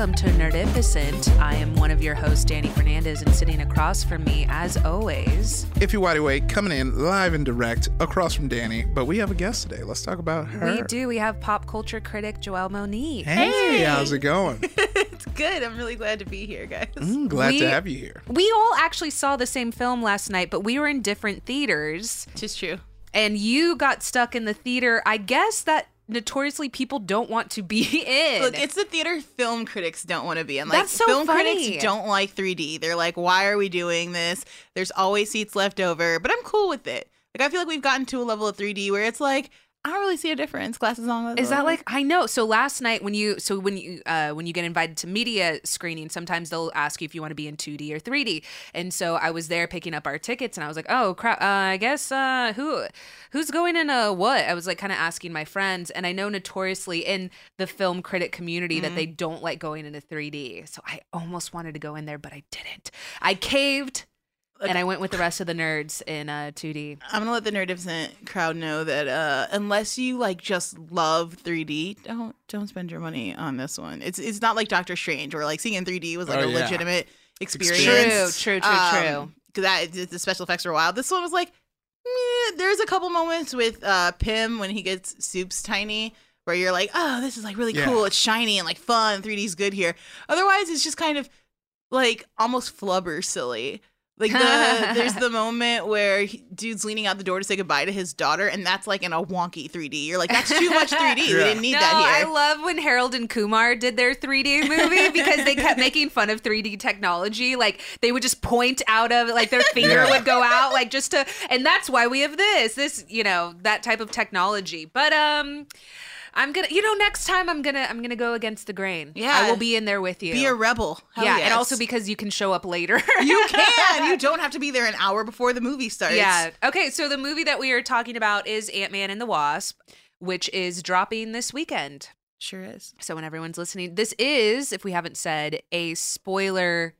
welcome to Nerdificent. I am one of your hosts, Danny Fernandez, and sitting across from me, as always, Ify Nwadiwe, coming in live and direct across from Danny, but we have a guest today. Let's talk about her. we do. We have pop culture critic Joelle Monique. Hey, how's it going? it's good. I'm really glad to be here, guys. Mm, glad We- to have you here. We all actually saw the same film last night, but we were in different theaters, Just true. and you got stuck in the theater. I guess that notoriously people don't want to be in. Look, it's the theater film critics don't want to be in. Like That's so film funny. critics don't like 3D. They're like, why are we doing this? There's always seats left over. But I'm cool with it. Like I feel like we've gotten to a level of 3D where it's like, I don't really see a difference. Glasses on. Is that like I know? So last night when you so when you uh when you get invited to media screening, sometimes they'll ask you if you want to be in 2D or 3D. And so I was there picking up our tickets, and I was like, oh crap, uh, I guess uh who who's going in a what? I was like kind of asking my friends, and I know notoriously in the film critic community that they don't like going into 3D. So I almost wanted to go in there, but I didn't. I caved. And I went with the rest of the nerds in uh, 2D. I'm gonna let the nerdificent crowd know that uh, unless you like just love 3D, don't don't spend your money on this one. It's it's not like Doctor Strange where like seeing in 3D was like Oh, a yeah. legitimate experience. True, true, true, true. Um, 'cause that the special effects are wild. This one was like, meh. there's a couple moments with uh, Pym when he gets soups tiny. Where you're like, oh, this is like really Yeah. cool. It's shiny and like fun. 3D's good here. Otherwise, it's just kind of like almost flubber silly. Like the there's the moment where he, dude's leaning out the door to say goodbye to his daughter, and that's like in a wonky 3D. You're like, that's too much 3D. We Yeah. didn't need no, that here. I love when Harold and Kumar did their 3D movie because they kept making fun of 3D technology. Like they would just point out of like their finger Yeah. would go out, like just to, and that's why we have this, this, you know, that type of technology. But um, I'm gonna, you know, next time I'm gonna, I'm gonna go against the grain. Yeah. I will be in there with you. Be a rebel. Hell yeah, yes. and also because you can show up later. you can. You don't have to be there an hour before the movie starts. Yeah. Okay. So the movie that we are talking about is Ant Man and the Wasp, which is dropping this weekend. sure is. So when everyone's listening, this is, if we haven't said, a spoiler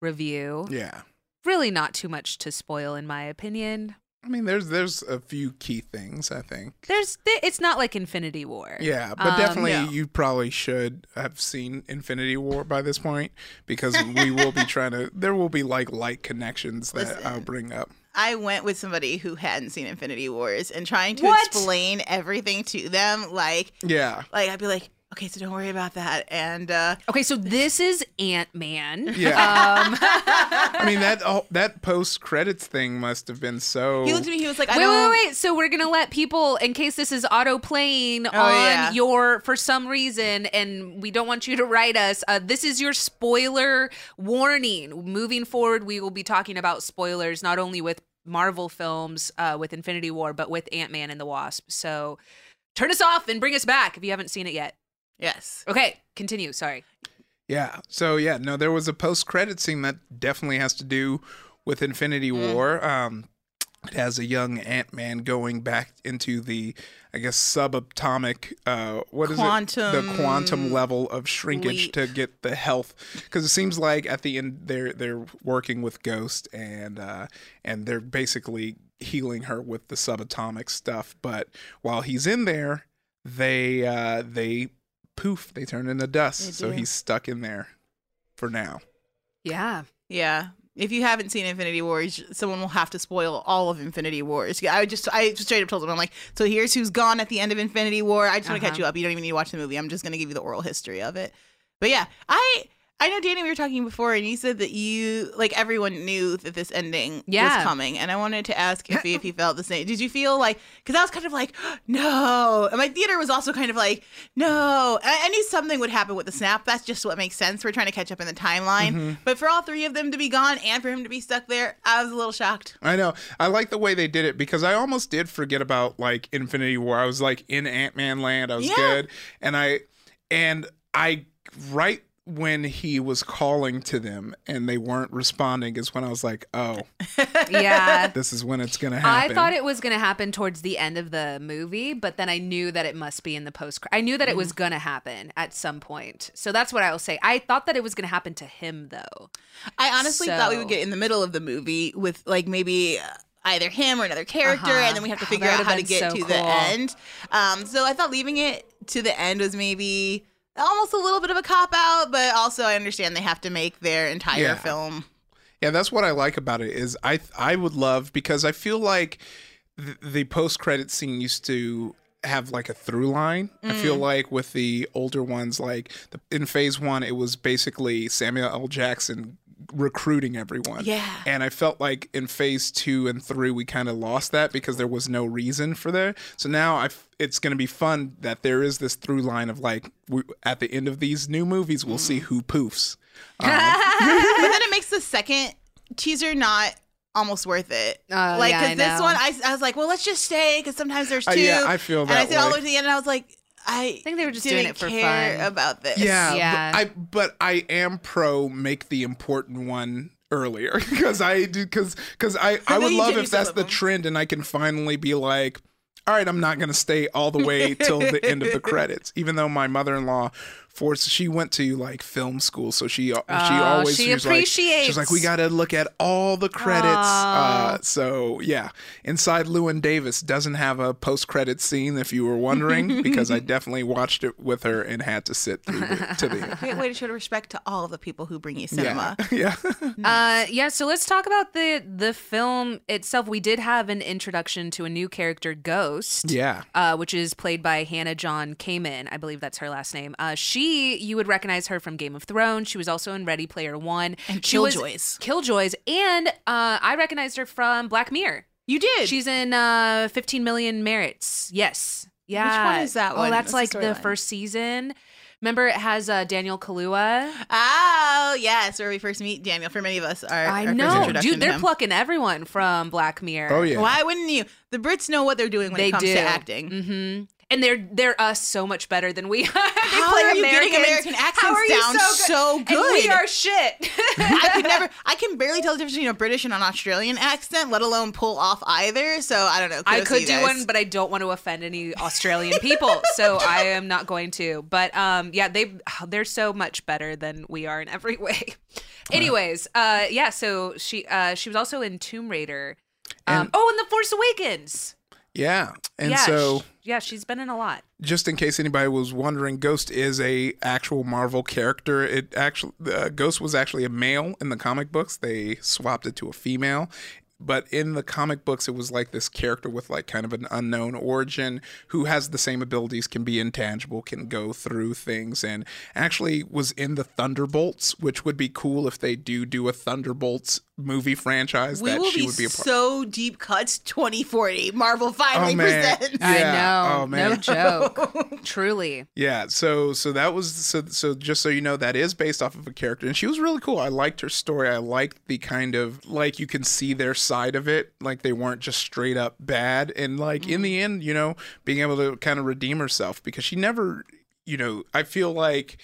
review. Yeah. Really not too much to spoil, in my opinion. I mean, there's there's a few key things I think. There's, it's not like Infinity War. Yeah, but Um, definitely no. you probably should have seen Infinity War by this point because we will be trying to. There will be like light connections that Listen. I'll bring up. I went with somebody who hadn't seen Infinity Wars and trying to What? explain everything to them, like, Yeah, like I'd be like, okay, so don't worry about that. And uh, Okay, so this is Ant Man. yeah. Um, I mean that oh, that post credits thing must have been so. he looked at me, he was like, I wait, don't. wait, wait. So we're gonna let people, in case this is auto playing on yeah. your for some reason, and we don't want you to write us. Uh, this is your spoiler warning. Moving forward, we will be talking about spoilers not only with Marvel films, uh, with Infinity War, but with Ant Man and the Wasp. So turn us off and bring us back if you haven't seen it yet. Yes. Okay, continue. Sorry. Yeah. So yeah, no, there was a post credit scene that definitely has to do with Infinity Mm. War. Um, it has a young Ant Man going back into the, I guess, subatomic. Uh, what is it? The quantum level of shrinkage leap. to get the health. Because it seems like at the end they're they're working with Ghost and uh, and they're basically healing her with the subatomic stuff. But while he's in there, they uh, they poof, they turn into dust. So he's stuck in there for now. Yeah. Yeah. If you haven't seen Infinity Wars, someone will have to spoil all of Infinity Wars. I just, I just straight up told them, I'm like, so here's who's gone at the end of Infinity War. I just want to catch Uh-huh. you up. You don't even need to watch the movie. I'm just going to give you the oral history of it. But yeah, I, I know Danny, we were talking before, and you said that you, like, everyone knew that this ending Yeah. was coming. And I wanted to ask Iffy if he felt the same. Did you feel like, because I was kind of like, no. And my theater was also kind of like, no. I, I knew something would happen with the snap. That's just what makes sense. We're trying to catch up in the timeline. Mm-hmm. But for all three of them to be gone and for him to be stuck there, I was a little shocked. I know. I like the way they did it because I almost did forget about like Infinity War. I was like in Ant Man land. I was Yeah. good. And I and I right when he was calling to them and they weren't responding is when I was like, oh, Yeah. this is when it's gonna happen. I thought it was going to happen towards the end of the movie, but then I knew that it must be in the post. I knew that it Mm-hmm. was going to happen at some point. So that's what I will say. I thought that it was going to happen to him, though. I honestly thought we would get in the middle of the movie with like maybe uh, either him or another character, Uh-huh. and then we have to Oh, figure that out how to get so to the end. Um, so I thought leaving it to the end was maybe almost a little bit of a cop out, but also I understand they have to make their entire Yeah. film. Yeah, that's what I like about it is I I would love because I feel like the, the post credit scene used to have like a through line. I feel Mm. like with the older ones, like the, in Phase One, it was basically Samuel L. Jackson recruiting everyone. Yeah. and I felt like in Phase Two and Three, we kind of lost that because there was no reason for there. So now I. f- It's going to be fun that there is this through line of like we, at the end of these new movies, we'll see who poofs. but then it makes the second teaser not almost worth it. Uh, like, yeah, because I this know. one, I, I was like, well, let's just stay because sometimes there's two. Uh, yeah, I feel And I that said all the way. way to the end, and I was like, I, think they were just doing it for care fun. about this. Yeah, Yeah. But I but I am pro make the important one earlier because I do because because I I know would love if that's the them. trend and I can finally be like. All right, I'm not going to stay all the way till the end of the credits. Even though my mother-in-law forced, she went to like film school, so she she always she was like, she's like, we got to look at all the credits. Uh, so yeah, Inside Llewyn Davis doesn't have a post-credit scene, if you were wondering, because I definitely watched it with her and had to sit through the, to the end. Great way to show respect to all of the people who bring you cinema. Yeah. yeah. Uh, yeah, so let's talk about the the film itself. We did have an introduction to a new character, Ghost. Yeah. Uh, which is played by Hannah John Kamen. I believe that's her last name. Uh, she, you would recognize her from Game of Thrones. She was also in Ready Player One And She was- Killjoys. Killjoys, and uh, I recognized her from Black Mirror. You did. She's in uh, 15 Million Merits. Yes. Yeah. Which one is that Oh, one? that's What's like the the first season. Remember, it has uh, Daniel Kaluuya. Oh, yes, where we first meet Daniel. For many of us, our, I our know, introduction dude. They're plucking everyone from Black Mirror. Oh yeah. Why wouldn't you? The Brits know what they're doing when they it comes do to acting. hmm And they're they're us so much better than we are. they How play are you getting Americans. American How accents are you down so And we are shit. I could never. I can barely tell the difference between a British and an Australian accent, let alone pull off either. So I don't know. I Kudos to could do one, but I don't want to offend any Australian people, so I am not going to. But um, yeah, they they're so much better than we are in every way. Anyways, uh, yeah. So she uh, she was also in Tomb Raider. Um, And- oh, and The Force Awakens. Yeah. And yeah, so sh- yeah, she's been in a lot. just in case anybody was wondering, Ghost is a actual Marvel character. It actually uh, Ghost was actually a male in the comic books. They swapped it to a female. But in the comic books, it was like this character with like kind of an unknown origin who has the same abilities, can be intangible, can go through things, and actually was in the Thunderbolts, which would be cool if they do do a Thunderbolts movie franchise. We that will she be, would be a part. so deep cuts 2040. Marvel finally Oh, man. presents. Yeah. I know. Oh, man. No joke. Truly. Yeah, so so that was so so just so you know that is based off of a character and she was really cool. I liked her story. I liked the kind of like you can see their side of it, like they weren't just straight up bad and like in the mm. end, you know, being able to kind of redeem herself because she never, you know, I feel like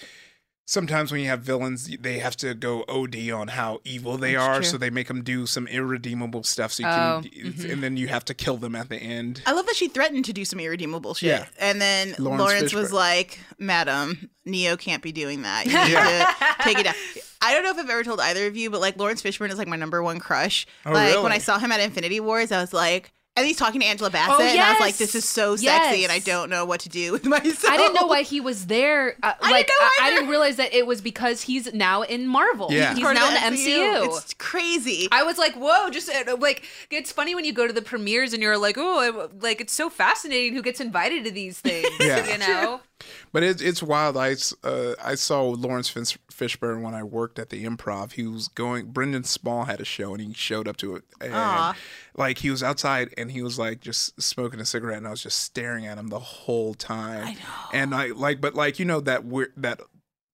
sometimes when you have villains, they have to go OD on how evil they are, so they make them do some irredeemable stuff. So you Oh, can, mm-hmm. and then you have to kill them at the end. I love that she threatened to do some irredeemable shit. Yeah. And then Laurence Laurence, was like, Madam, Neo can't be doing that. You need to take it down. I don't know if I've ever told either of you, but like Laurence Fishburne is like my number one crush. Oh, like really? when I saw him at Infinity Wars, I was like, and he's talking to Angela Bassett, and I was like, this is so sexy, Yes. and I don't know what to do with myself. I didn't know why he was there. Uh, I like didn't know I, I didn't realize that it was because he's now in Marvel. Yeah. he's Part of now in the MCU. It's crazy. I was like, whoa, just uh, like it's funny when you go to the premieres and you're like, oh, like it's so fascinating who gets invited to these things. Yeah. you know. But it's it's wild. I s- uh, I saw Laurence Fish- Fishburne when I worked at the Improv. He was going. Brendan Small had a show, and he showed up to it. And, Aw. Like he was outside, and he was like just smoking a cigarette, and I was just staring at him the whole time. I know. And I like, but like you know that weird that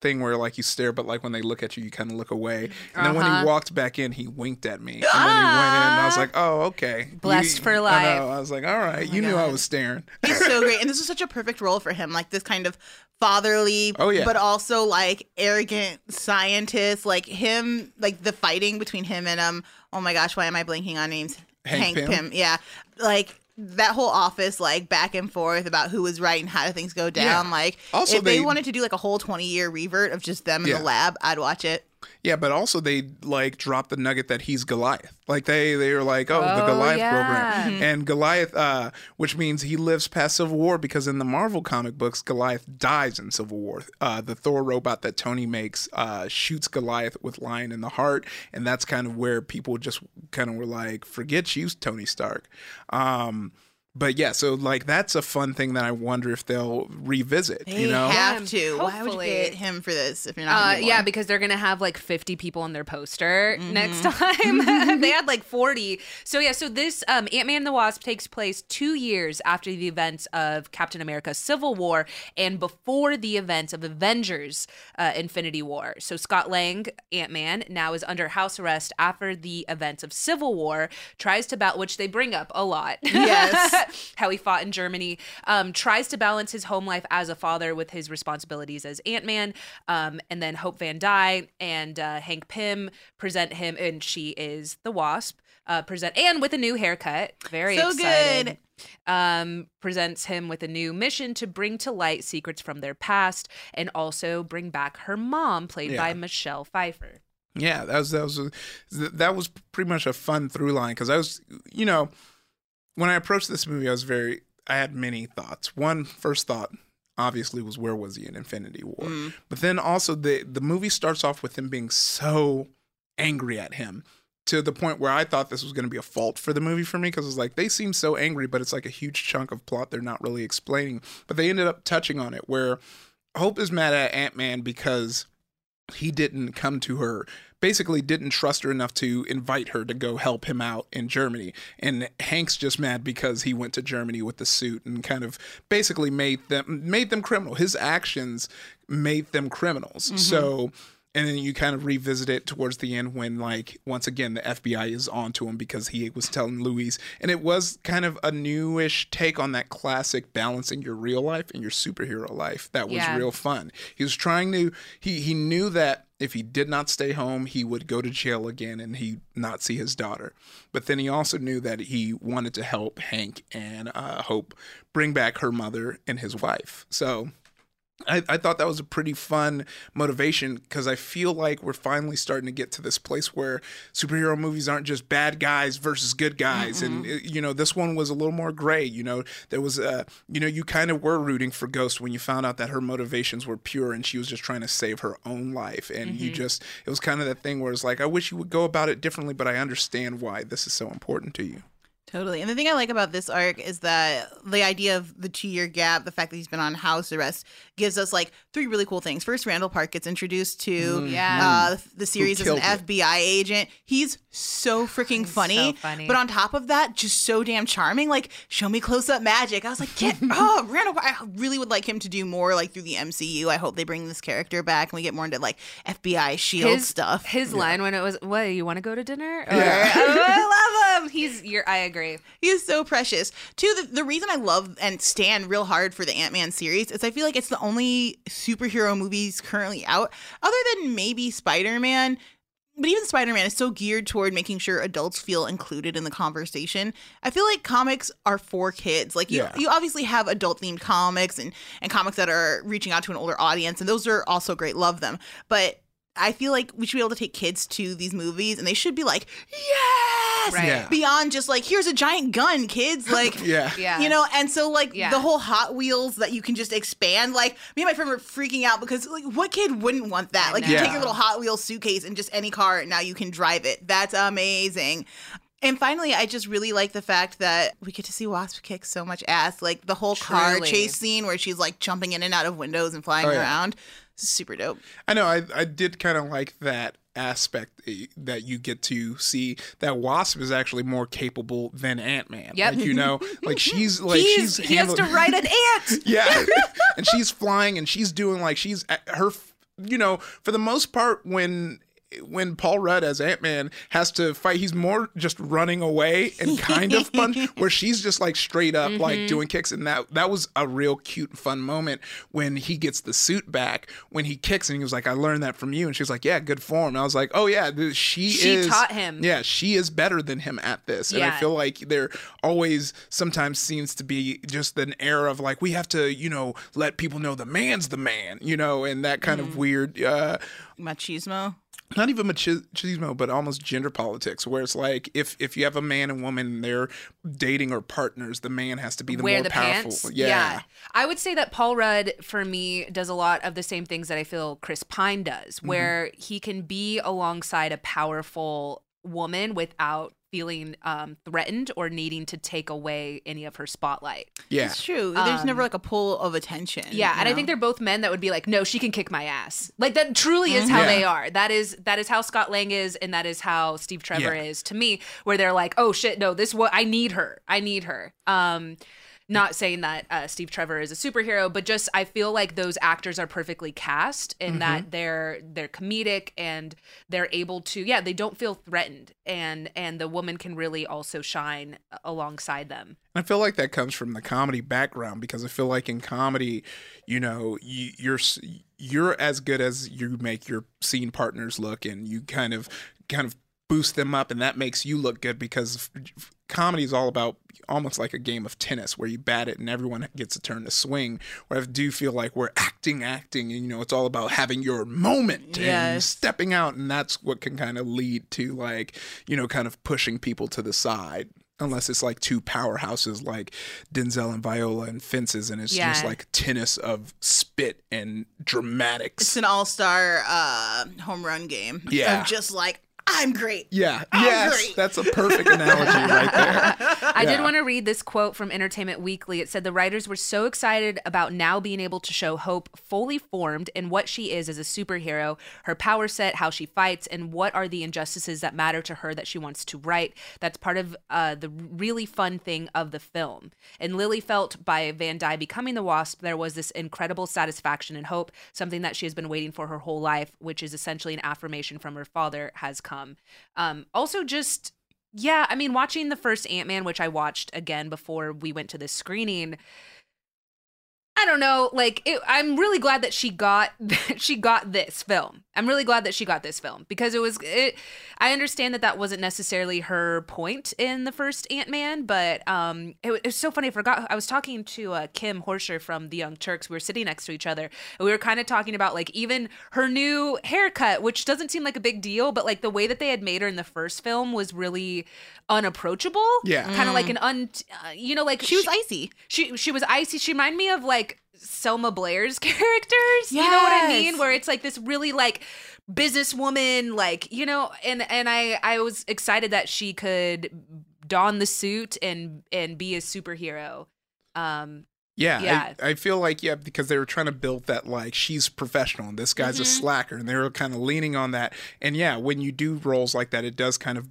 thing where like you stare, but like when they look at you, you kind of look away. And then when Uh-huh. he walked back in, he winked at me, and then he went in, and I was like, oh okay, Blessed for I life. know. I was like, all right, you knew I was staring. He's so great. And this is such a perfect role for him. Like this kind of fatherly, Oh, yeah. but also like arrogant scientist. Like him, like the fighting between him and um, oh my gosh, why am I blanking on names? Hank Pym? Yeah. Like that whole office, like back and forth about who was right and how things go down. Yeah. Like Also, if they, they- wanted to do like a whole 20 year revert of just them in Yeah. the lab, I'd watch it. Yeah, but also they like dropped the nugget that he's Goliath. Like they they were like, oh, the Oh, Goliath yeah. program, and Goliath, uh, which means he lives past Civil War because in the Marvel comic books, Goliath dies in Civil War. Uh, the Thor robot that Tony makes uh, shoots Goliath with lion in the heart, and that's kind of where people just kind of were like, forget you, Tony Stark. Um, but yeah, so like that's a fun thing that I wonder if they'll revisit. They you know, have to. Why would you Hopefully. get him for this if you're not? Uh, yeah, because they're gonna have like 50 people on their poster Mm-hmm. next time. they had like 40. So yeah, so this um, Ant Man and the Wasp takes place two years after the events of Captain America: Civil War and before the events of Avengers: uh, Infinity War. So Scott Lang, Ant Man, now is under house arrest after the events of Civil War. Tries to battle, which they bring up a lot. Yes. how he fought in Germany, um, tries to balance his home life as a father with his responsibilities as Ant Man. Um, and then Hope Van Dyne and uh, Hank Pym present him, and she is the Wasp. Uh, present and with a new haircut, very So exciting. Um, presents him with a new mission to bring to light secrets from their past and also bring back her mom, played by Michelle Pfeiffer. Yeah, that was that was a, that was pretty much a fun through line because I was, you know, when I approached this movie, I was very, I had many thoughts. One first thought, obviously, was where was he in Infinity War? Mm. But then also the the movie starts off with him being so angry at him to the point where I thought this was going to be a fault for the movie for me because it's like they seem so angry, but it's like a huge chunk of plot they're not really explaining. But they ended up touching on it where Hope is mad at Ant Man because he didn't come to her basically didn't trust her enough to invite her to go help him out in Germany. And Hank's just mad because he went to Germany with the suit and kind of basically made them made them criminal. His actions made them criminals. Mm-hmm. So and then you kind of revisit it towards the end when like once again the FBI is onto him because he was telling Louise and it was kind of a newish take on that classic balancing your real life and your superhero life that was Yeah. real fun. He was trying to he he knew that if he did not stay home, he would go to jail again and he not see his daughter. But then he also knew that he wanted to help Hank and uh, Hope bring back her mother and his wife. So I, I thought that was a pretty fun motivation because I feel like we're finally starting to get to this place where superhero movies aren't just bad guys versus good guys, and uh, you know this one was a little more gray. You know there was uh you know you kind of were rooting for Ghost when you found out that her motivations were pure and she was just trying to save her own life, and you just it was kind of that thing where it's like I wish you would go about it differently, but I understand why this is so important to you. Totally. And the thing I like about this arc is that the idea of the two year gap, the fact that he's been on house arrest, gives us like three really cool things. First, Randall Park gets introduced to Yeah. uh, the series as an killed it. FBI agent. He's so freaking funny. so funny. But on top of that, just so damn charming. Like, show me close up magic. I was like, get oh, Randall Park. I really would like him to do more like through the MCU. I hope they bring this character back and we get more into like FBI shield his stuff. His line when it was, "What you want to go to dinner?" Or, I love him. He's. You're. I agree. Agree. He is so precious. Too, the, the reason I love and stand real hard for the Ant Man series is I feel like it's the only superhero movies currently out, other than maybe Spider Man. But even Spider Man is so geared toward making sure adults feel included in the conversation. I feel like comics are for kids. Like you, Yeah. you obviously have adult themed comics and, and comics that are reaching out to an older audience, and those are also great. Love them. But I feel like we should be able to take kids to these movies and they should be like, yes! Right. Yeah. Beyond just like, here's a giant gun, kids. Like, Yeah. Yeah. you know, and so like Yeah. the whole Hot Wheels that you can just expand. Like me and my friend were freaking out because like what kid wouldn't want that? Like you know. take your little Hot Wheels suitcase and just any car, and now you can drive it. That's amazing. And finally, I just really like the fact that we get to see Wasp kick so much ass. Like the whole car chase scene where she's like jumping in and out of windows and flying Oh, yeah. around. Super dope. I know. I I did kind of like that aspect eh, that you get to see that Wasp is actually more capable than Ant Man. Yep. Like you know, like she's like He's, she's he has to ride an ant. yeah and she's flying and she's doing like she's her you know for the most part when when Paul Rudd as Ant Man has to fight, he's more just running away and kind of fun. Where she's just like straight up like doing kicks, and that that was a real cute fun moment when he gets the suit back. When he kicks, and he was like, "I learned that from you," and she was like, "Yeah, good form." And I was like, "Oh yeah, she She is She taught him. Yeah, she is better than him at this." And I feel like there always sometimes seems to be just an air of like we have to you know let people know the man's the man you know and that kind Mm-hmm. of weird uh Machismo. Not even machismo but almost gender politics where it's like if if you have a man and woman and they're dating or partners the man has to be the wear more the powerful pants. yeah. I would say that Paul Rudd for me does a lot of the same things that I feel Chris Pine does, Mm-hmm. where he can be alongside a powerful woman without feeling um, threatened or needing to take away any of her spotlight. yeah It's true. There's never like a pull of attention. Um, Yeah, you and I think they're both men that would be like, no, she can kick my ass. Like that truly is how Yeah. they are. That is that is how Scott Lang is, and that is how Steve Trevor Yeah. is to me. Where they're like, oh shit, no, this what I need her. I need her. Um, not saying that uh, Steve Trevor is a superhero, but just I feel like those actors are perfectly cast in Mm-hmm. that they're they're comedic and they're able to yeah they don't feel threatened and and the woman can really also shine alongside them. I feel like that comes from the comedy background because I feel like in comedy, you know, you, you're you're as good as you make your scene partners look, and you kind of kind of boost them up, and that makes you look good because comedy is all about almost like a game of tennis where you bat it and everyone gets a turn to swing. Where I do feel like we're acting, acting, and you know, it's all about having your moment and stepping out, and that's what can kind of lead to like you know, kind of pushing people to the side unless it's like two powerhouses like Denzel and Viola and fences, and it's just like tennis of spit and dramatics. It's an all star uh, home run game. Yeah. Of just like, I'm great. yeah, I'm yes, great. that's a perfect analogy right there. I did want to read this quote from Entertainment Weekly. It said the writers were so excited about now being able to show Hope fully formed in what she is as a superhero, her power set, how she fights, and what are the injustices that matter to her that she wants to right. That's part of uh, the really fun thing of the film. And Lily felt by Van Dyne becoming the Wasp, there was this incredible satisfaction and hope, something that she has been waiting for her whole life, which is essentially an affirmation from her father, has come. Um, also, just yeah, I mean, watching the first Ant Man, which I watched again before we went to this screening. I don't know, like it, I'm really glad that she got she got this film. I'm really glad that she got this film because it was it. I understand that that wasn't necessarily her point in the first Ant Man, but um, it, it was so funny. I forgot I was talking to uh, Kim Horcher from The Young Turks. We were sitting next to each other, and we were kind of talking about like even her new haircut, which doesn't seem like a big deal, but like the way that they had made her in the first film was really unapproachable. Yeah. kind of like an un, uh, you know, like She was icy. she she was icy. She reminded me of like Selma Blair's characters. You know what I mean? Where it's like this really like businesswoman, like you know, and and I I was excited that she could don the suit and and be a superhero. Um, Yeah, Yeah. I, I feel like yeah because they were trying to build that like she's professional and this guy's a Mm-hmm. slacker and they were kind of leaning on that and yeah when you do roles like that it does kind of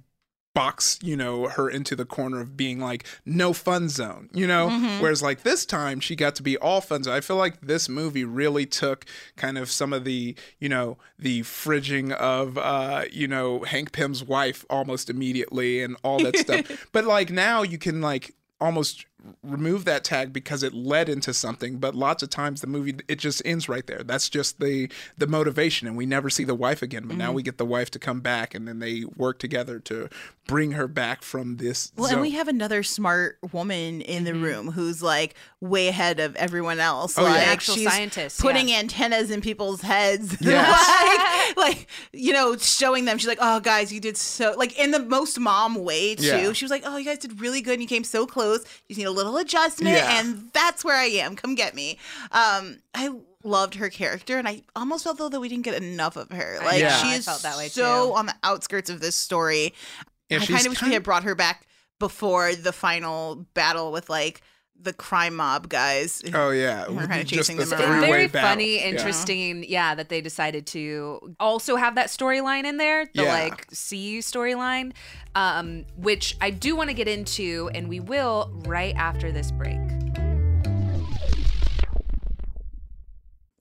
box you know her into the corner of being like no fun zone you know? Mm-hmm. whereas like this time she got to be all fun zone. I feel like this movie really took kind of some of the you know the fridging of uh you know hank pym's wife almost immediately and all that stuff. But like now you can like almost remove that tag because it led into something but lots of times the movie it just ends right there that's just the the motivation and we never see the wife again but now Mm-hmm. we get the wife to come back and then they work together to bring her back from this Well, zone. and we have another smart woman in the room who's like way ahead of everyone else. Oh, like An actual she's scientist, putting yeah. antennas in people's heads. Yes. like, like, you know, showing them. She's like, "Oh, guys, you did so like in the most mom way too." Yeah. She was like, "Oh, you guys did really good. and You came so close. You just need a little adjustment, Yeah. and that's where I am. Come get me." Um, I loved her character, and I almost felt though that we didn't get enough of her. Like Yeah. she is felt that way, so too. on the outskirts of this story. Yeah, I kind of wish we had brought her back before the final battle with like the crime mob guys. oh yeah We're kinda chasing them around. very battle. funny, interesting. Yeah. that they decided to also have that storyline in there, the Yeah. like see storyline, um, which I do want to get into, and we will right after this break.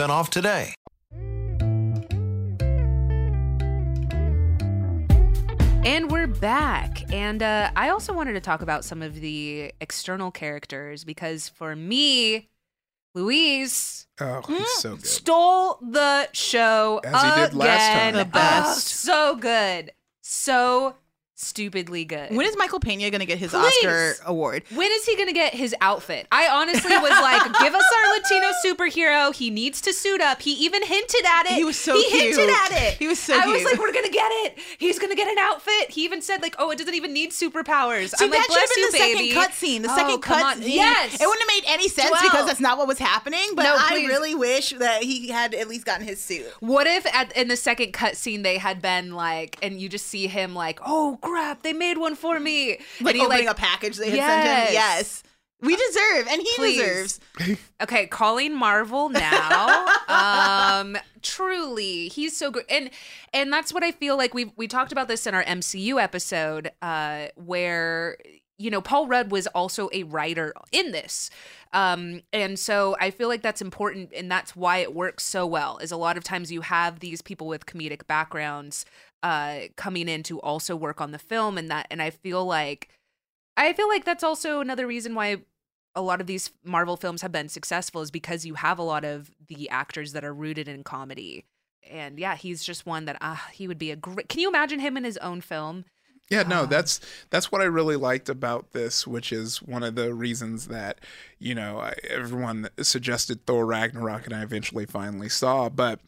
off today. And we're back. And uh, I also wanted to talk about some of the external characters because for me, Louise oh he's so good stole the show As he did last time. again. The best. Oh, so good. So stupidly good. When is Michael Pena going to get his Please. Oscar award? When is he gonna get his outfit? I honestly was like, give us our Latino superhero. He needs to suit up. He even hinted at it. He was so He cute. hinted at it. He was so I was like, we're gonna get it. He's gonna get an outfit. He even said like, oh, it doesn't even need superpowers. See, I'm like, that have bless you, the baby. second cut scene. The Oh, second cut on. scene. Yes. It wouldn't have made any sense because that's not what was happening. But No, I really wish that he had at least gotten his suit. What if at in the second cut scene they had been like, and you just see him like, oh crap, they made one for me, Like he opening a package they had sent him. Yes. We deserve, and he Please. deserves. Okay, Colleen Marvel now. um truly, he's so good. And and that's what I feel like we we talked about this in our MCU episode uh where you know, Paul Rudd was also a writer in this. Um, and so I feel like that's important and that's why it works so well. Is a lot of times you have these people with comedic backgrounds uh coming in to also work on the film and that and I feel like I feel like that's also another reason why a lot of these Marvel films have been successful is because you have a lot of the actors that are rooted in comedy. And yeah, he's just one that ah, he would be a great. Can you imagine him in his own film? Yeah, no, that's that's what I really liked about this, which is one of the reasons that you know everyone suggested Thor Ragnarok, and I eventually finally saw. But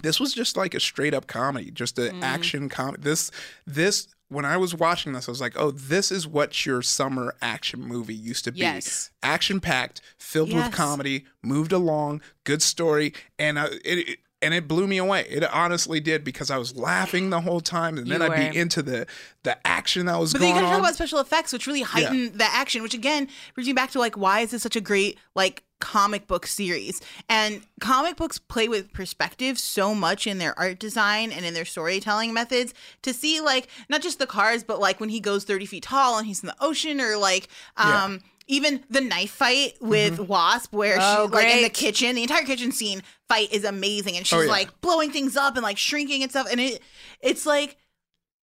this was just like a straight up comedy, just an action comedy. This this when I was watching this, I was like, oh, this is what your summer action movie used to be. Yes. Action packed, filled Yes. with comedy, moved along, good story, and uh, it, it and it blew me away. It honestly did because I was laughing the whole time, and then You I'd were. be into the the action that was But then you going gotta talk about special effects, which really heighten the action, which again brings me back to like why is this such a great like comic book series? And comic books play with perspective so much in their art design and in their storytelling methods to see like not just the cars, but like when he goes 30 feet tall and he's in the ocean or like Yeah. Um, even the knife fight with Wasp, where Oh, she's like in the kitchen, the entire kitchen scene fight is amazing, and she's Oh, yeah. like blowing things up and like shrinking and stuff, and it it's like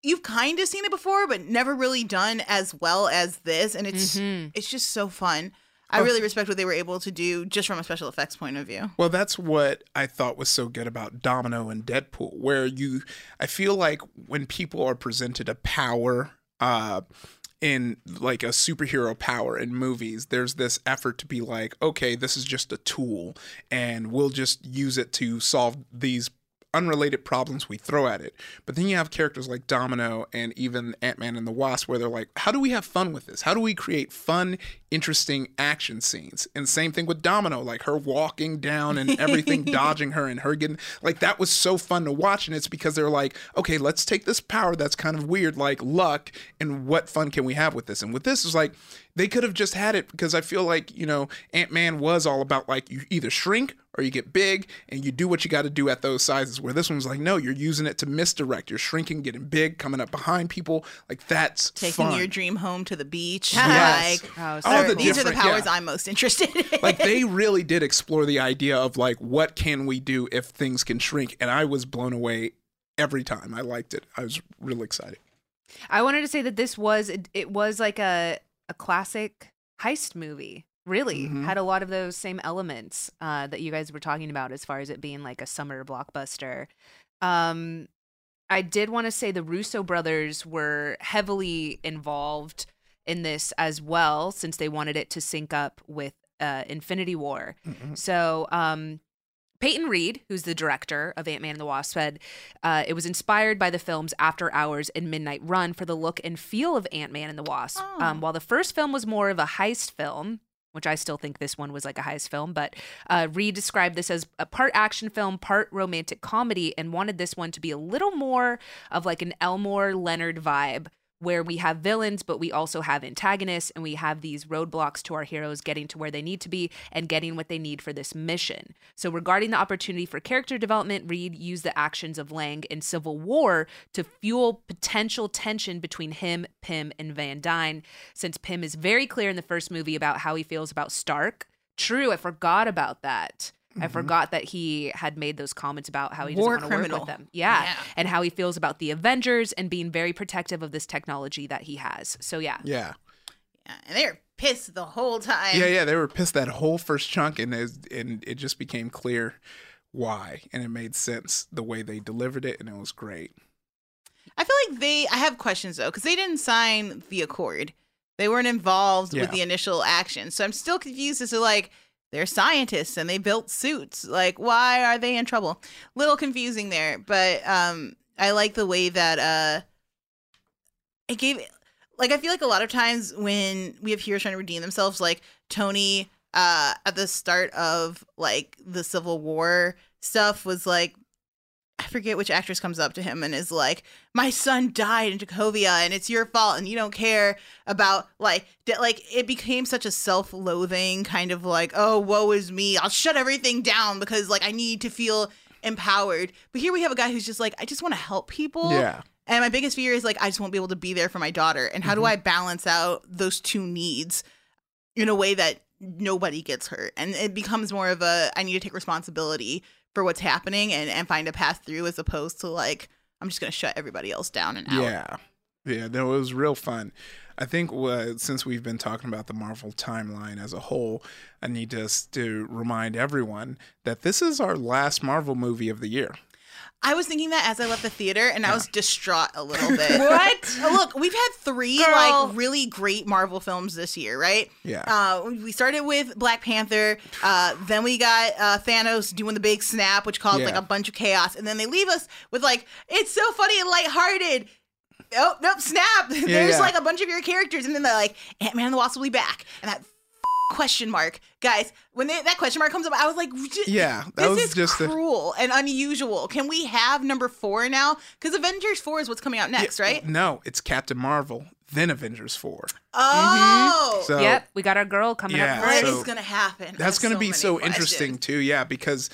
you've kind of seen it before, but never really done as well as this, and it's Mm-hmm. it's just so fun. I really respect what they were able to do just from a special effects point of view. Well, that's what I thought was so good about Domino and Deadpool, where you, I feel like when people are presented a power, uh, in like a superhero power in movies, there's this effort to be like, okay, this is just a tool, and we'll just use it to solve these unrelated problems we throw at it. But then you have characters like Domino and even Ant Man and the Wasp, where they're like, how do we have fun with this? How do we create fun, interesting action scenes? And same thing with Domino, like her walking down and everything dodging her and her getting like that was so fun to watch. And it's because they're like, okay, let's take this power that's kind of weird, like luck, and what fun can we have with this? And with this is like, they could have just had it because I feel like, you know, Ant Man was all about like you either shrink or you get big and you do what you got to do at those sizes. Where this one's like, no, you're using it to misdirect. You're shrinking, getting big, coming up behind people. Like that's Taking fun. your dream home to the beach. Yes. Like, Oh, All the these are the powers yeah. I'm most interested in. like they really did explore the idea of like what can we do if things can shrink and i was blown away every time i liked it i was really excited I wanted to say that this was it, it was like a a classic heist movie. Really Mhm. had a lot of those same elements uh, that you guys were talking about as far as it being like a summer blockbuster. Um, I did want to say the Russo brothers were heavily involved in this as well, since they wanted it to sync up with uh, Infinity War. So, um, Peyton Reed, who's the director of Ant Man and the Wasp, said uh, it was inspired by the films After Hours and Midnight Run for the look and feel of Ant Man and the Wasp. Um, while the first film was more of a heist film, which I still think this one was like a heist film, but uh, Reed described this as a part action film, part romantic comedy, and wanted this one to be a little more of like an Elmore Leonard vibe. Where we have villains, but we also have antagonists, and we have these roadblocks to our heroes getting to where they need to be and getting what they need for this mission. So, regarding the opportunity for character development, Reed used the actions of Lang in Civil War to fuel potential tension between him, Pym, and Van Dyne, since Pym is very clear in the first movie about how he feels about Stark. True, I forgot about that. I mm-hmm. forgot that he had made those comments about how he doesn't War want to work with them. Yeah. Yeah. And how he feels about the Avengers and being very protective of this technology that he has. So, yeah. yeah Yeah, and they're pissed the whole time. yeah yeah they were pissed that whole first chunk and it, and it just became clear why and it made sense the way they delivered it and it was great I feel like they. I have questions though, because they didn't sign the accord. They weren't involved Yeah. with the initial action, so I'm still confused as to like they're scientists and they built suits. Like, why are they in trouble? Little confusing there, but um, I like the way that uh, it gave. Like, I feel like a lot of times when we have heroes trying to redeem themselves, like Tony uh at the start of like the Civil War stuff was like I forget which actress comes up to him and is like, "My son died in Sokovia, and it's your fault, and you don't care about like di- like." It became such a self-loathing kind of like, "Oh, woe is me! I'll shut everything down because like I need to feel empowered." But here we have a guy who's just like, "I just want to help people." yeah And my biggest fear is like, I just won't be able to be there for my daughter. And how do Mm-hmm. I balance out those two needs in a way that nobody gets hurt? And it becomes more of a, I need to take responsibility for what's happening and, and find a path through as opposed to like, I'm just going to shut everybody else down and out. Yeah. Yeah, That was real fun. I think uh, since we've been talking about the Marvel timeline as a whole, I need just to remind everyone that this is our last Marvel movie of the year. I was thinking that as I left the theater and I was distraught a little bit. What? Uh, Look, we've had three Girl. like really great Marvel films this year, right? Yeah. Uh, we started with Black Panther. Uh, then we got uh, Thanos doing the big snap, which caused like a bunch of chaos. And then they leave us with like, it's so funny and lighthearted. Oh, nope, snap. There's yeah. like a bunch of your characters. And then they're like, Ant Man and the Wasp will be back. And that question mark, guys. When they, that question mark comes up, I was like, Yeah, that this was is just a- cruel and unusual. Can we have number four now? Because Avengers four is what's coming out next, right? No, it's Captain Marvel, then Avengers 4. Oh, mm-hmm. So- yep, we got our girl coming Yeah, up what first. is gonna happen? I That's going to so be so questions. interesting too, yeah, because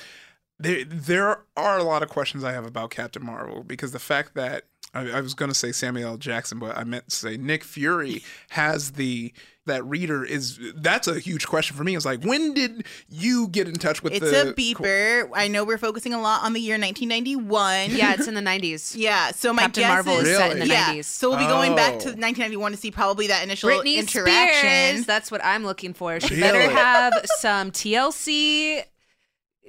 there there are a lot of questions I have about Captain Marvel because the fact that I, I was going to say Samuel L. Jackson, but I meant to say Nick Fury has the that reader is that's a huge question for me. It's like when did you get in touch with It's the a beeper. I know we're focusing a lot on the year 1991. Yeah, it's in the 90s. Yeah, so my Captain guess Marvel is is set in the yeah, 90s. So we'll be going back to Oh. 1991 to see probably that initial Britney interaction. Spears. That's what I'm looking for. She better have some TLC.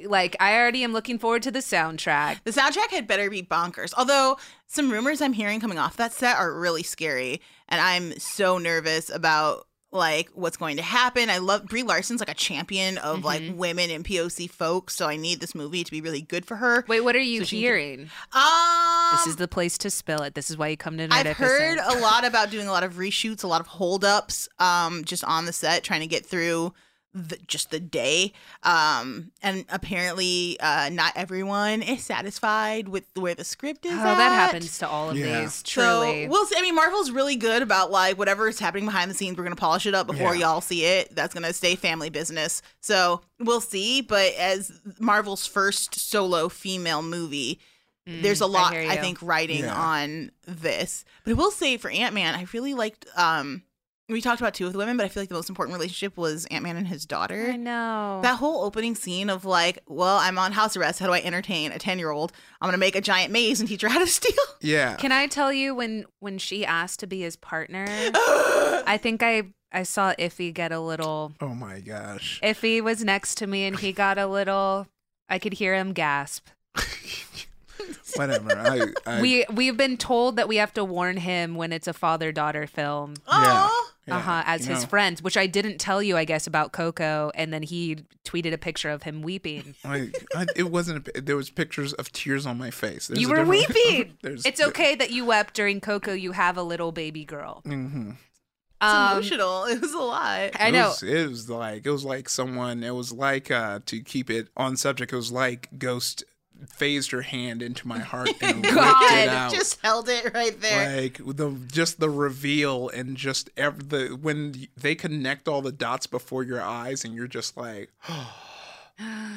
Like I already am looking forward to the soundtrack. The soundtrack had better be bonkers. Although some rumors I'm hearing coming off that set are really scary, and I'm so nervous about like what's going to happen. I love Brie Larson's like a champion of like Mhm. women and POC folks, so I need this movie to be really good for her. Wait, what are you So she can- hearing? Um, this is the place to spill it. This is why you come to Nerd I've Episode. heard a lot about doing a lot of reshoots, a lot of holdups, um, just on the set, trying to get through the, just the day. Um, and apparently, uh, not everyone is satisfied with where the script is. Oh, at. that happens to all of Yeah. these. So we'll see. I mean, Marvel's really good about like whatever is happening behind the scenes. We're gonna polish it up before Yeah. y'all see it. That's gonna stay family business. So we'll see. But as Marvel's first solo female movie, there's a Mm, I lot I, think writing Yeah. on this. But I will say for Ant Man, I really liked. um We talked about two of the women, but I feel like the most important relationship was Ant Man and his daughter. I know. That whole opening scene of like, well, I'm on house arrest. How do I entertain a 10 year old? I'm going to make a giant maze and teach her how to steal. Yeah. Can I tell you when when she asked to be his partner? I think I I saw Ify get a little. oh my gosh. Ify was next to me and he got a little. I could hear him gasp. Whatever. I, I we we've been told that we have to warn him when it's a father daughter film. yeah, Oh, yeah, uh huh. As his know. friends, which I didn't tell you, I guess, about Coco, and then he tweeted a picture of him weeping. I, I, it wasn't. A, there was pictures of tears on my face. There's you were weeping. It's okay that you wept during Coco. You have a little baby girl. hmm it's Um, emotional. It was a lot. I It know. was, it was like it was like someone. It was like uh, to keep it on subject. It was like Ghost phased her hand into my heart and ripped it out. just held it right there. like the just the reveal and just ev- the when they connect all the dots before your eyes and you're just like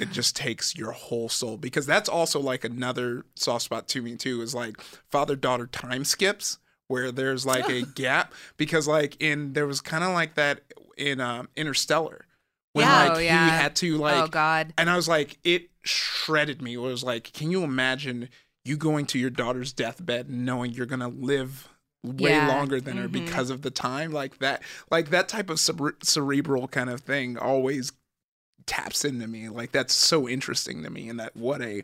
it just takes your whole soul because that's also like another soft spot to me too is like father daughter time skips where there's like a gap because like in there was kind of like that in um interstellar when Yeah. like Oh, yeah. he had to like oh God. and I was like, it shredded me. It was like, can you imagine you going to your daughter's deathbed knowing you're gonna live way Yeah. longer than her Mhm. because of the time? Like that, like that type of cere- cerebral kind of thing always taps into me. Like that's so interesting to me, and that what a,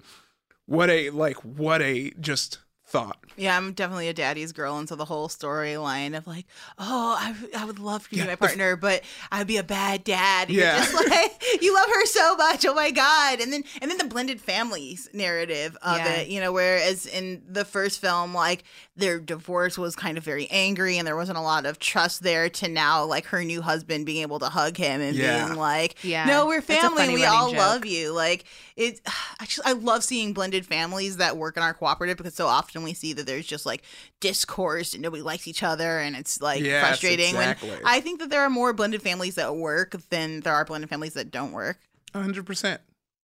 what a like what a just thought. Yeah, I'm definitely a daddy's girl, and so the whole storyline of like, oh, I, I would love to be Yeah, my the f- partner, but I'd be a bad dad. And you're Yeah. just like you love her so much. Oh my god! And then and then the blended families narrative of Yeah. it, you know, whereas in the first film, like their divorce was kind of very angry, and there wasn't a lot of trust there. To now, like her new husband being able to hug him and Yeah. being like, Yeah. no, we're family. We all joke. love you. Like it. I just I love seeing blended families that work in our cooperative because so often we see that there's just like discourse and nobody likes each other and it's like Yes, frustrating. When. I think that there are more blended families that work than there are blended families that don't work. hundred percent.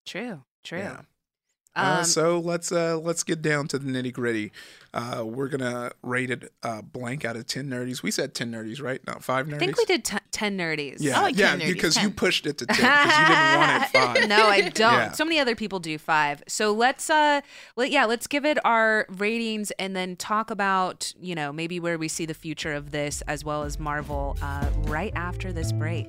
True. True. Yeah. Uh, Um, so let's uh let's get down to the nitty gritty. Uh, we're gonna rate it uh, blank out of ten nerdies. We said ten nerdies, right? Not five nerdies. I think we did t- ten nerdies. Yeah, I like yeah, 10 nerdies, because you pushed it to ten because you didn't want it five. no, I don't. Yeah. So many other people do five. So let's uh let yeah, let's give it our ratings and then talk about, you know, maybe where we see the future of this as well as Marvel uh right after this break.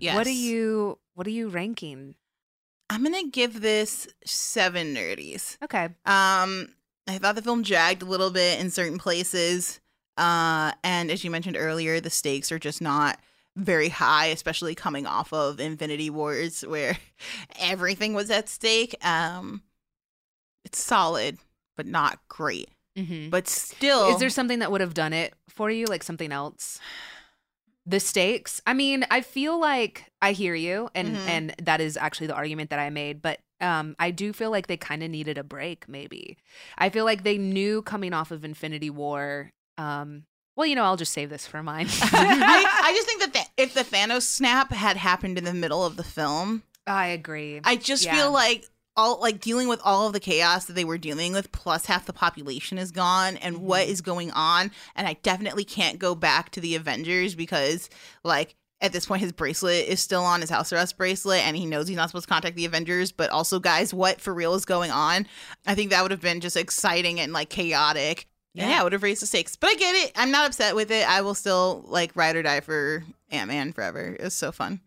Yes. What are you what are you ranking? I'm gonna give this seven nerdies. Okay. Um, I thought the film dragged a little bit in certain places. Uh, and as you mentioned earlier, the stakes are just not very high, especially coming off of Infinity Wars, where everything was at stake. Um, it's solid, but not great. Mm-hmm. But still, Is there something that would have done it for you, like something else? The stakes. I mean, I feel like I hear you, and Mhm. and that is actually the argument that I made. But um, I do feel like they kind of needed a break. Maybe I feel like they knew coming off of Infinity War. Um, well, you know, I'll just save this for mine. I, I just think that the, if the Thanos snap had happened in the middle of the film, I agree. I just Yeah. feel like all like dealing with all of the chaos that they were dealing with plus half the population is gone and what Mm-hmm. is going on and I definitely can't go back to the Avengers because like at this point his bracelet is still on his house arrest bracelet and he knows he's not supposed to contact the Avengers but also guys what for real is going on? I think that would have been just exciting and like chaotic. Yeah, Yeah. yeah it would have raised the stakes but I get it. I'm not upset with it. I will still like ride or die for Ant-Man forever. It was so fun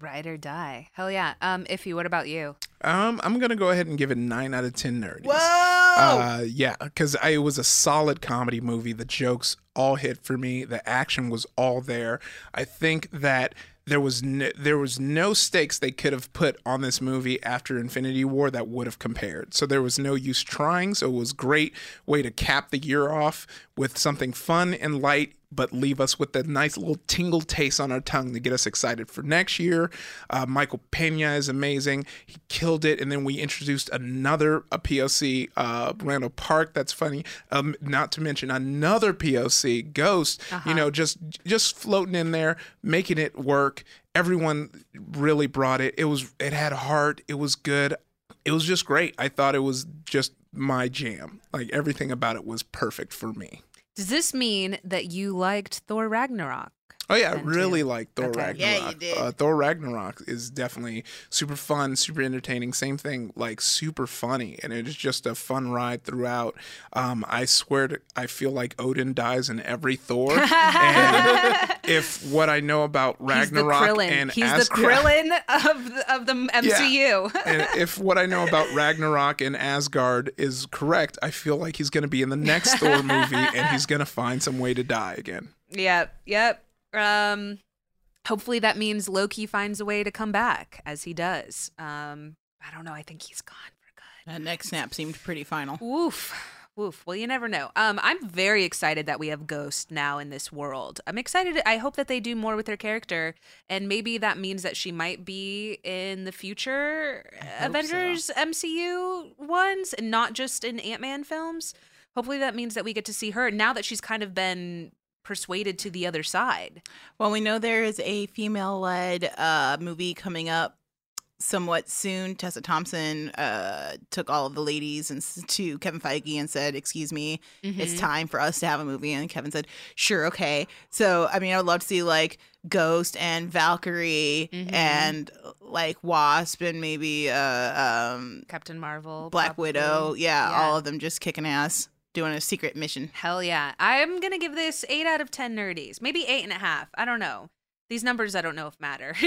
Ride or die. Hell yeah. Um, Ify, what about you? Um, I'm gonna go ahead and give it nine out of ten nerds. Whoa! Uh, yeah, because it was a solid comedy movie. The jokes all hit for me. The action was all there. I think that there was no, there was no stakes they could have put on this movie after Infinity War that would have compared. So there was no use trying. So it was great way to cap the year off with something fun and light but leave us with that nice little tingle taste on our tongue to get us excited for next year. Uh, Michael Pena is amazing. He killed it. And then we introduced another a POC, uh, Randall Park. That's funny. Um, not to mention another POC, Ghost. You know, just just floating in there, making it work. Everyone really brought it. It was it had heart. It was good. It was just great. I thought it was just my jam. Like everything about it was perfect for me. Does this mean that you liked Thor Ragnarok? Oh yeah, I really too? like Thor Okay. Ragnarok. Yeah, you did. Uh, Thor Ragnarok is definitely super fun, super entertaining. Same thing, like super funny, and it is just a fun ride throughout. Um, I swear, to, I feel like Odin dies in every Thor. and if what I know about Ragnarok He's the Krillin. and He's As- the Krillin of the, of the MCU. and if what I know about Ragnarok and Asgard is correct, I feel like he's going to be in the next Thor movie, and he's going to find some way to die again. Yep, yep. Um, hopefully that means Loki finds a way to come back, as he does. Um, I don't know. I think he's gone for good. that next snap seemed pretty final Woof. Woof. Well, you never know. Um, I'm very excited that we have Ghost now in this world. I'm excited. I hope that they do more with her character, and maybe that means that she might be in the future Avengers MCU ones, and not just in Ant Man films. Hopefully, that means that we get to see her now that she's kind of been persuaded to the other side. Well, we know there is a female led uh, movie coming up somewhat soon. Tessa Thompson uh, took all of the ladies and to Kevin Feige and said, "Excuse me, it's Mhm. time for us to have a movie." And Kevin said, "Sure, okay." So, I mean, I would love to see like Ghost and Valkyrie Mhm. and like Wasp and maybe uh, um, Captain Marvel, Black probably. Widow. Yeah, Yeah. all of them just kicking ass, doing a secret mission. Hell yeah. I'm going to give this eight out of 10 nerdies. Maybe eight and a half. I don't know. These numbers I don't know if matter.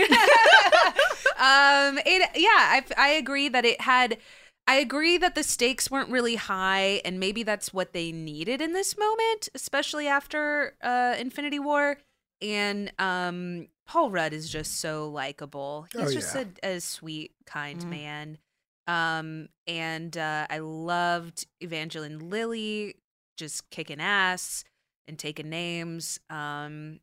um, it, yeah, I, I agree that it had. I agree that the stakes weren't really high, and maybe that's what they needed in this moment, especially after uh, Infinity War. And um, Paul Rudd is just so likable. He's Oh, just yeah. a, a sweet, kind Mhm. man. Um, and uh, I loved Evangeline Lilly just kicking ass and taking names. Um,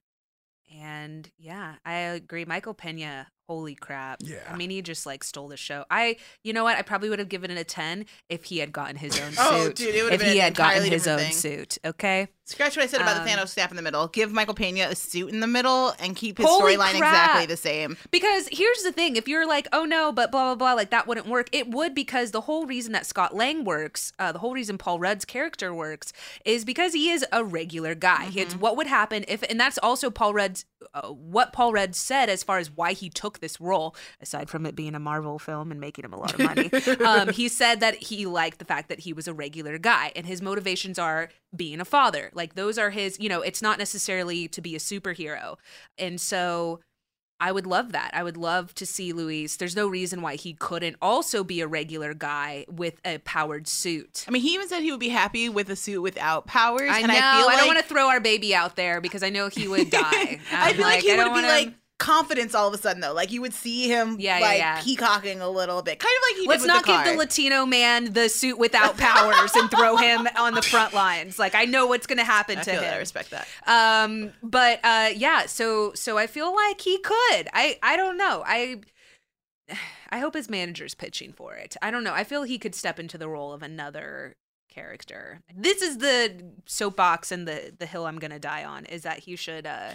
and yeah, I agree. Michael Pena, holy crap! Yeah. I mean, he just like stole the show. I, you know what? I probably would have given it a ten if he had gotten his own suit. Oh, suit. dude, it would have if been he had gotten his own thing. suit. Okay. Scratch what I said about Um, the Thanos staff in the middle. Give Michael Pena a suit in the middle and keep his storyline exactly the same. Because here's the thing: if you're like, oh no, but blah blah blah, like that wouldn't work. It would because the whole reason that Scott Lang works, uh, the whole reason Paul Rudd's character works, is because he is a regular guy. It's what would happen if, and that's also Paul Rudd's, uh, what Paul Rudd said as far as why he took this role. Aside from it being a Marvel film and making him a lot of money, um, he said that he liked the fact that he was a regular guy, and his motivations are being a father. Like those are his. You know, it's not necessarily to be a superhero, and so. I would love that. I would love to see Luis. There's no reason why he couldn't also be a regular guy with a powered suit. I mean, he even said he would be happy with a suit without powers. I and know. I I, feel like I don't want to throw our baby out there because I know he would die. I feel like, he I would be wanna- like confidence all of a sudden though. Like you would see him Yeah, yeah, like yeah. peacocking a little bit, kind of like he Let's did with not the give the Latino man the suit without powers and throw him on the front lines. Like I know what's going to happen I to him. I respect that. Um, but uh, yeah. So so I feel like he could. I I don't know. I. I hope his manager's pitching for it. I don't know. I feel he could step into the role of another character. This is the soapbox and the the hill I'm gonna die on is that he should uh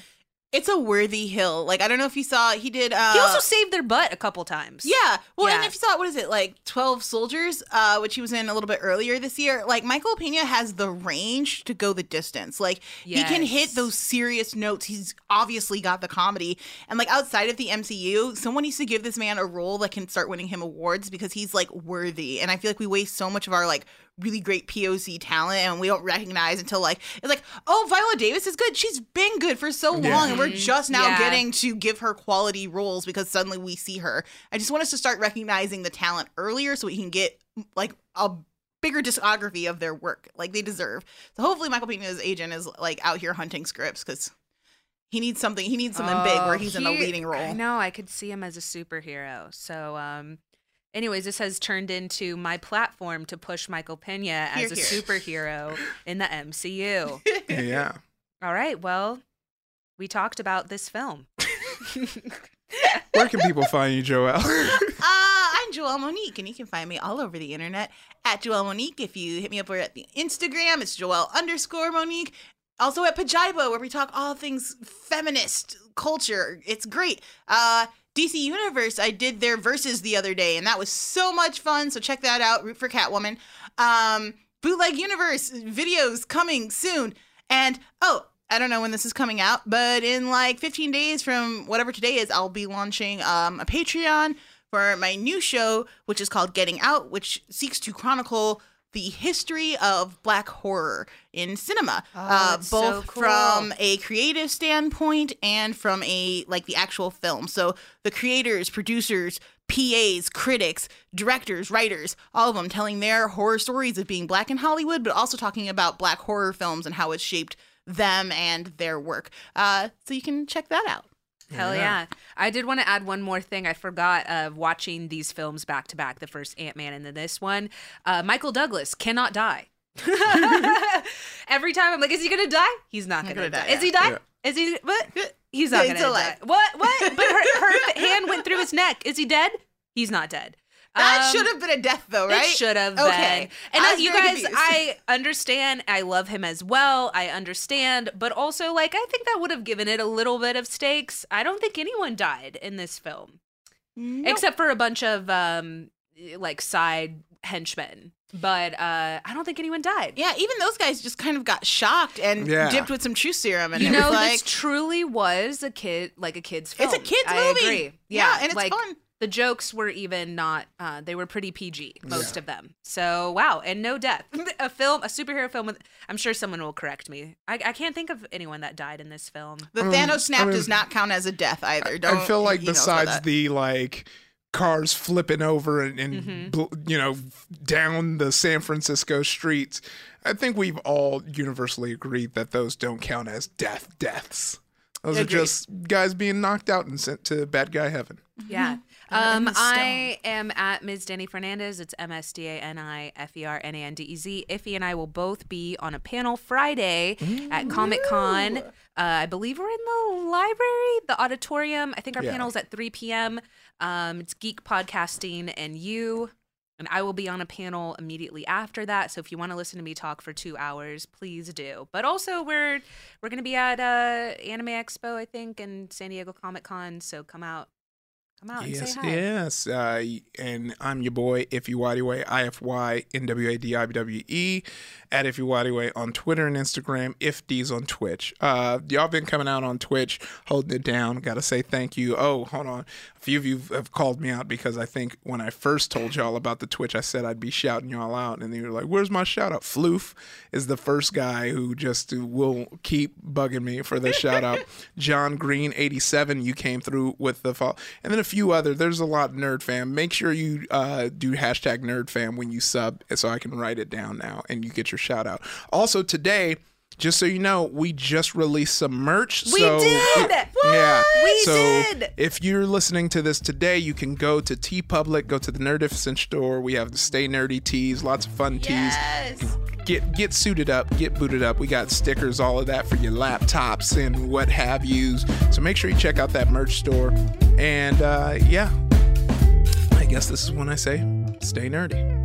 It's a worthy hill. Like I don't know if you saw he did. Uh, he also saved their butt a couple times. Yeah. Well, and if you saw what is it like Twelve Soldiers, uh, which he was in a little bit earlier this year. Like Michael Pena has the range to go the distance. Like he can hit those serious notes. He's obviously got the comedy, and like outside of the MCU, someone needs to give this man a role that can start winning him awards because he's like worthy. And I feel like we waste so much of our like really great POC talent and we don't recognize until like it's like oh Viola Davis is good. She's been good for so Yeah. long, and we're just now Yeah. getting to give her quality roles because suddenly we see her. I just want us to start recognizing the talent earlier so we can get like a bigger discography of their work like they deserve. So hopefully Michael Pena's agent is like out here hunting scripts because he needs something. He needs something big where Oh, he's in a leading role. I know. I could see him as a superhero. So, um, anyways, this has turned into my platform to push Michael Pena as Here, a superhero in the MCU. yeah. All right. Well, we talked about this film. Where can people find you, Joelle? Uh, I'm Joelle Monique, and you can find me all over the internet at Joelle Monique. If you hit me up over at the Instagram, it's Joelle underscore Monique. Also at Pajiba, where we talk all things feminist culture. It's great. Uh, DC Universe, I did their verses the other day, and that was so much fun. So check that out. Root for Catwoman. Um, Bootleg Universe videos coming soon. And oh, I don't know when this is coming out, but in like 15 days from whatever today is, I'll be launching um, a Patreon for my new show, which is called Getting Out, which seeks to chronicle the history of black horror in cinema, uh, that's so both cool. from a creative standpoint and from a like the actual film. So the creators, producers, PAs, critics, directors, writers, all of them telling their horror stories of being black in Hollywood, but also talking about black horror films and how it's shaped them and their work. Uh, so you can check that out. Hell yeah. I did want to add one more thing. I forgot uh, watching these films back to back, the first Ant Man and then this one. Uh, Michael Douglas cannot die. Every time I'm like, is he gonna die? He's not gonna, gonna die. die, Is he yeah. die? Yeah. Is he? What? He's not He's gonna die. What? What? But her, her hand went through his neck. Is he dead? He's not dead. That Um, should have been a death, though, right? It should have Okay. been. And I was you very guys, confused. I understand. I love him as well. I understand. But also, like, I think that would have given it a little bit of stakes. I don't think anyone died in this film, except for a bunch of, um, like, side henchmen. But uh, I don't think anyone died. Yeah, even those guys just kind of got shocked and Yeah. dipped with some truth serum, and You it know, was like, this truly was a kid, like a kid's film. It's a kid's I movie. Agree. Yeah, Yeah, and it's like, fun. The jokes were even not; uh, they were pretty PG, most Yeah. of them. So wow, and no death. a film, a superhero film with. I'm sure someone will correct me. I, I can't think of anyone that died in this film. the Um, Thanos snap I mean- does not count as a death either. Don't, I feel like he knows about besides the like cars flipping over and, and Mhm. you know down the San Francisco streets, I think we've all universally agreed that those don't count as death deaths. Those Agreed. are just guys being knocked out and sent to bad guy heaven. Yeah. Um, I am at Ms. Dani Fernandez. It's M S D A N I F E R N A N D E Z. Ify and I will both be on a panel Friday at Comic Con. Uh, I believe we're in the library, the auditorium. I think our Yeah. panel's at 3 p.m. Um, it's Geek Podcasting and you. And I will be on a panel immediately after that. So if you want to listen to me talk for two hours, please do. But also we're we're gonna be at uh Anime Expo, I think, and San Diego Comic Con. So come out. Come out and Yes, say hi. yes. Uh, and I'm your boy, Ify Nwadiwe, I F Y N W A D I W E, at Ify Nwadiwe on Twitter and Instagram, If D's on Twitch. Uh, y'all been coming out on Twitch, holding it down. Gotta say thank you. Oh, hold on. A few of you have called me out because I think when I first told y'all about the Twitch, I said I'd be shouting y'all out. And they were like, Where's my shout out? Floof is the first guy who just will keep bugging me for the shout out. John Green 87, you came through with the fall. And then a few other. There's a lot nerd fam. Make sure you uh, do hashtag nerd fam when you sub so I can write it down now and you get your shout out. Also today, just so you know, we just released some merch. We so did! Yeah. We so did! if you're listening to this today, you can go to TeePublic, go to the Nerdificent store. We have the Stay Nerdy tees, lots of fun tees. Get get suited up, get booted up. We got stickers, all of that for your laptops and what have yous. So make sure you check out that merch store. And uh, yeah, I guess this is when I say stay nerdy.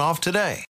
off today.